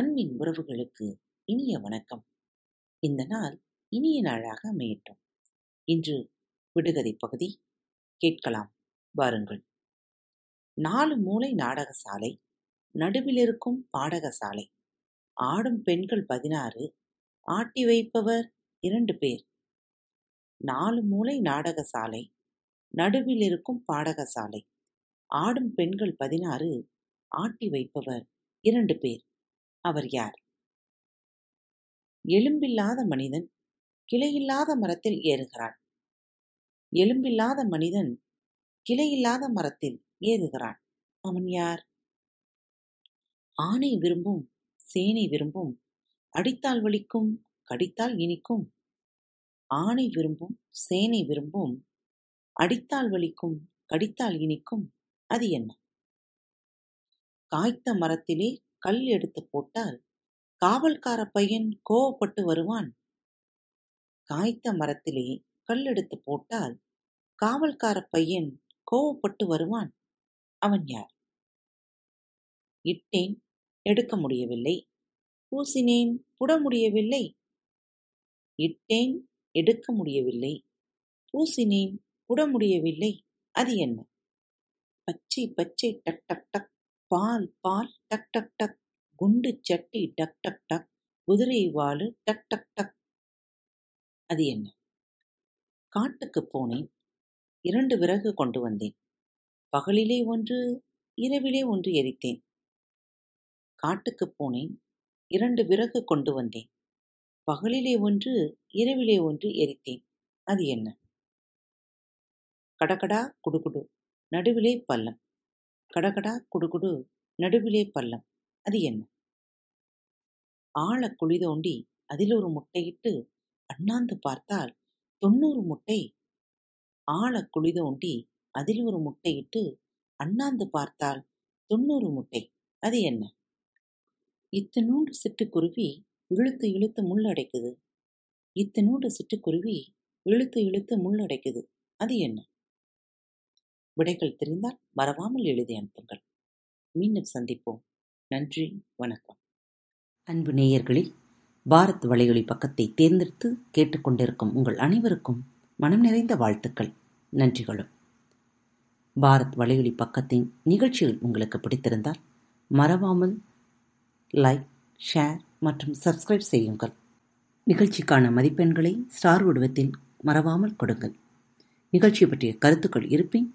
அன்பின் உறவுகளுக்கு இனிய வணக்கம். இந்த நாள் இனிய நாளாக அமையட்டும். இன்று விடுகதை பகுதி கேட்கலாம். வாருங்கள். நாலு மூலை நாடகசாலை நடுவிலிருக்கும் பாடகசாலை ஆடும் பெண்கள் பதினாறு ஆட்டி வைப்பவர் இரண்டு பேர். நாலு மூலை நாடகசாலை நடுவில் இருக்கும் பாடகசாலை ஆடும் பெண்கள் பதினாறு ஆட்டி வைப்பவர் இரண்டு பேர். அவர் யார்? எலும்பில்லாத மனிதன் கிளையில்லாத மரத்தில் ஏறுகிறான். எலும்பில்லாத மனிதன் கிளையில்லாத மரத்தில் ஏறுகிறான். அவன் யார்? ஆணை விரும்பும் சேனை விரும்பும் அடித்தால் வலிக்கும் கடித்தால் இனிக்கும். ஆணை விரும்பும் சேனை விரும்பும் அடித்தால் வலிக்கும் கடித்தால் இனிக்கும் அது என்ன? காய்த்த மரத்திலே கல் எடுத்து போட்டால் காவல்கார பையன் கோவப்பட்டு வருவான். காய்த்த மரத்திலே கல் எடுத்து போட்டால் காவல்கார பையன் கோவப்பட்டு வருவான். அவன் யார்? இட்டேன் எடுக்க முடியவில்லை. பூசினேன் புட முடியவில்லை. இட்டேன் எடுக்க முடியவில்லை. பூசினேன் புட முடியவில்லை. அது என்ன? பச்சை பச்சை டக் டக் டக். பால் பால் டக் டக் டக் குண்டு சட்டி டக் டக் டக் குதிரை வாலு டக் டக் டக். அது என்ன? காட்டுக்கு போனேன். இரண்டு விறகு கொண்டு வந்தேன். பகலிலே ஒன்று இரவிலே ஒன்று எரித்தேன். காட்டுக்கு போனேன். இரண்டு விறகு கொண்டு வந்தேன். பகலிலே ஒன்று இரவிலே ஒன்று எரித்தேன். அது என்ன? கடகடா குடுகுடு நடுவிலே பள்ளம். கடகடா குடுகுடு நடுவிலே பள்ளம். அது என்ன? ஆழ குழி தோண்டி அதில் ஒரு முட்டையிட்டு அண்ணாந்து பார்த்தால் தொண்ணூறு முட்டை. ஆழ குழி தோண்டி அதில் ஒரு முட்டையிட்டு அண்ணாந்து பார்த்தால் தொண்ணூறு முட்டை. அது என்ன? இத்தனூண்டு சிட்டுக்குருவி இழுத்து இழுத்து முள்ளடைக்குது. இத்தனூண்டு சிட்டுக்குருவி இழுத்து இழுத்து முள்ளடைக்குது. அது என்ன? விடைகள் தெரிந்தால் மறவாமல் எழுதி அனுப்புங்கள். மீண்டும் சந்திப்போம். நன்றி வணக்கம். அன்பு நேயர்களில் பாரத் வலையொலி பக்கத்தை தேர்ந்தெடுத்து கேட்டுக்கொண்டிருக்கும் உங்கள் அனைவருக்கும் மனம் நிறைந்த வாழ்த்துக்கள் நன்றிகளும். பாரத் வலையொலி பக்கத்தின் நிகழ்ச்சிகள் உங்களுக்கு பிடித்திருந்தால் மறவாமல் லைக் ஷேர் மற்றும் சப்ஸ்கிரைப் செய்யுங்கள். நிகழ்ச்சிக்கான மதிப்பெண்களை ஸ்டார் உடவத்தில் மறவாமல் கொடுங்கள். நிகழ்ச்சி பற்றிய கருத்துக்கள் இருப்பின்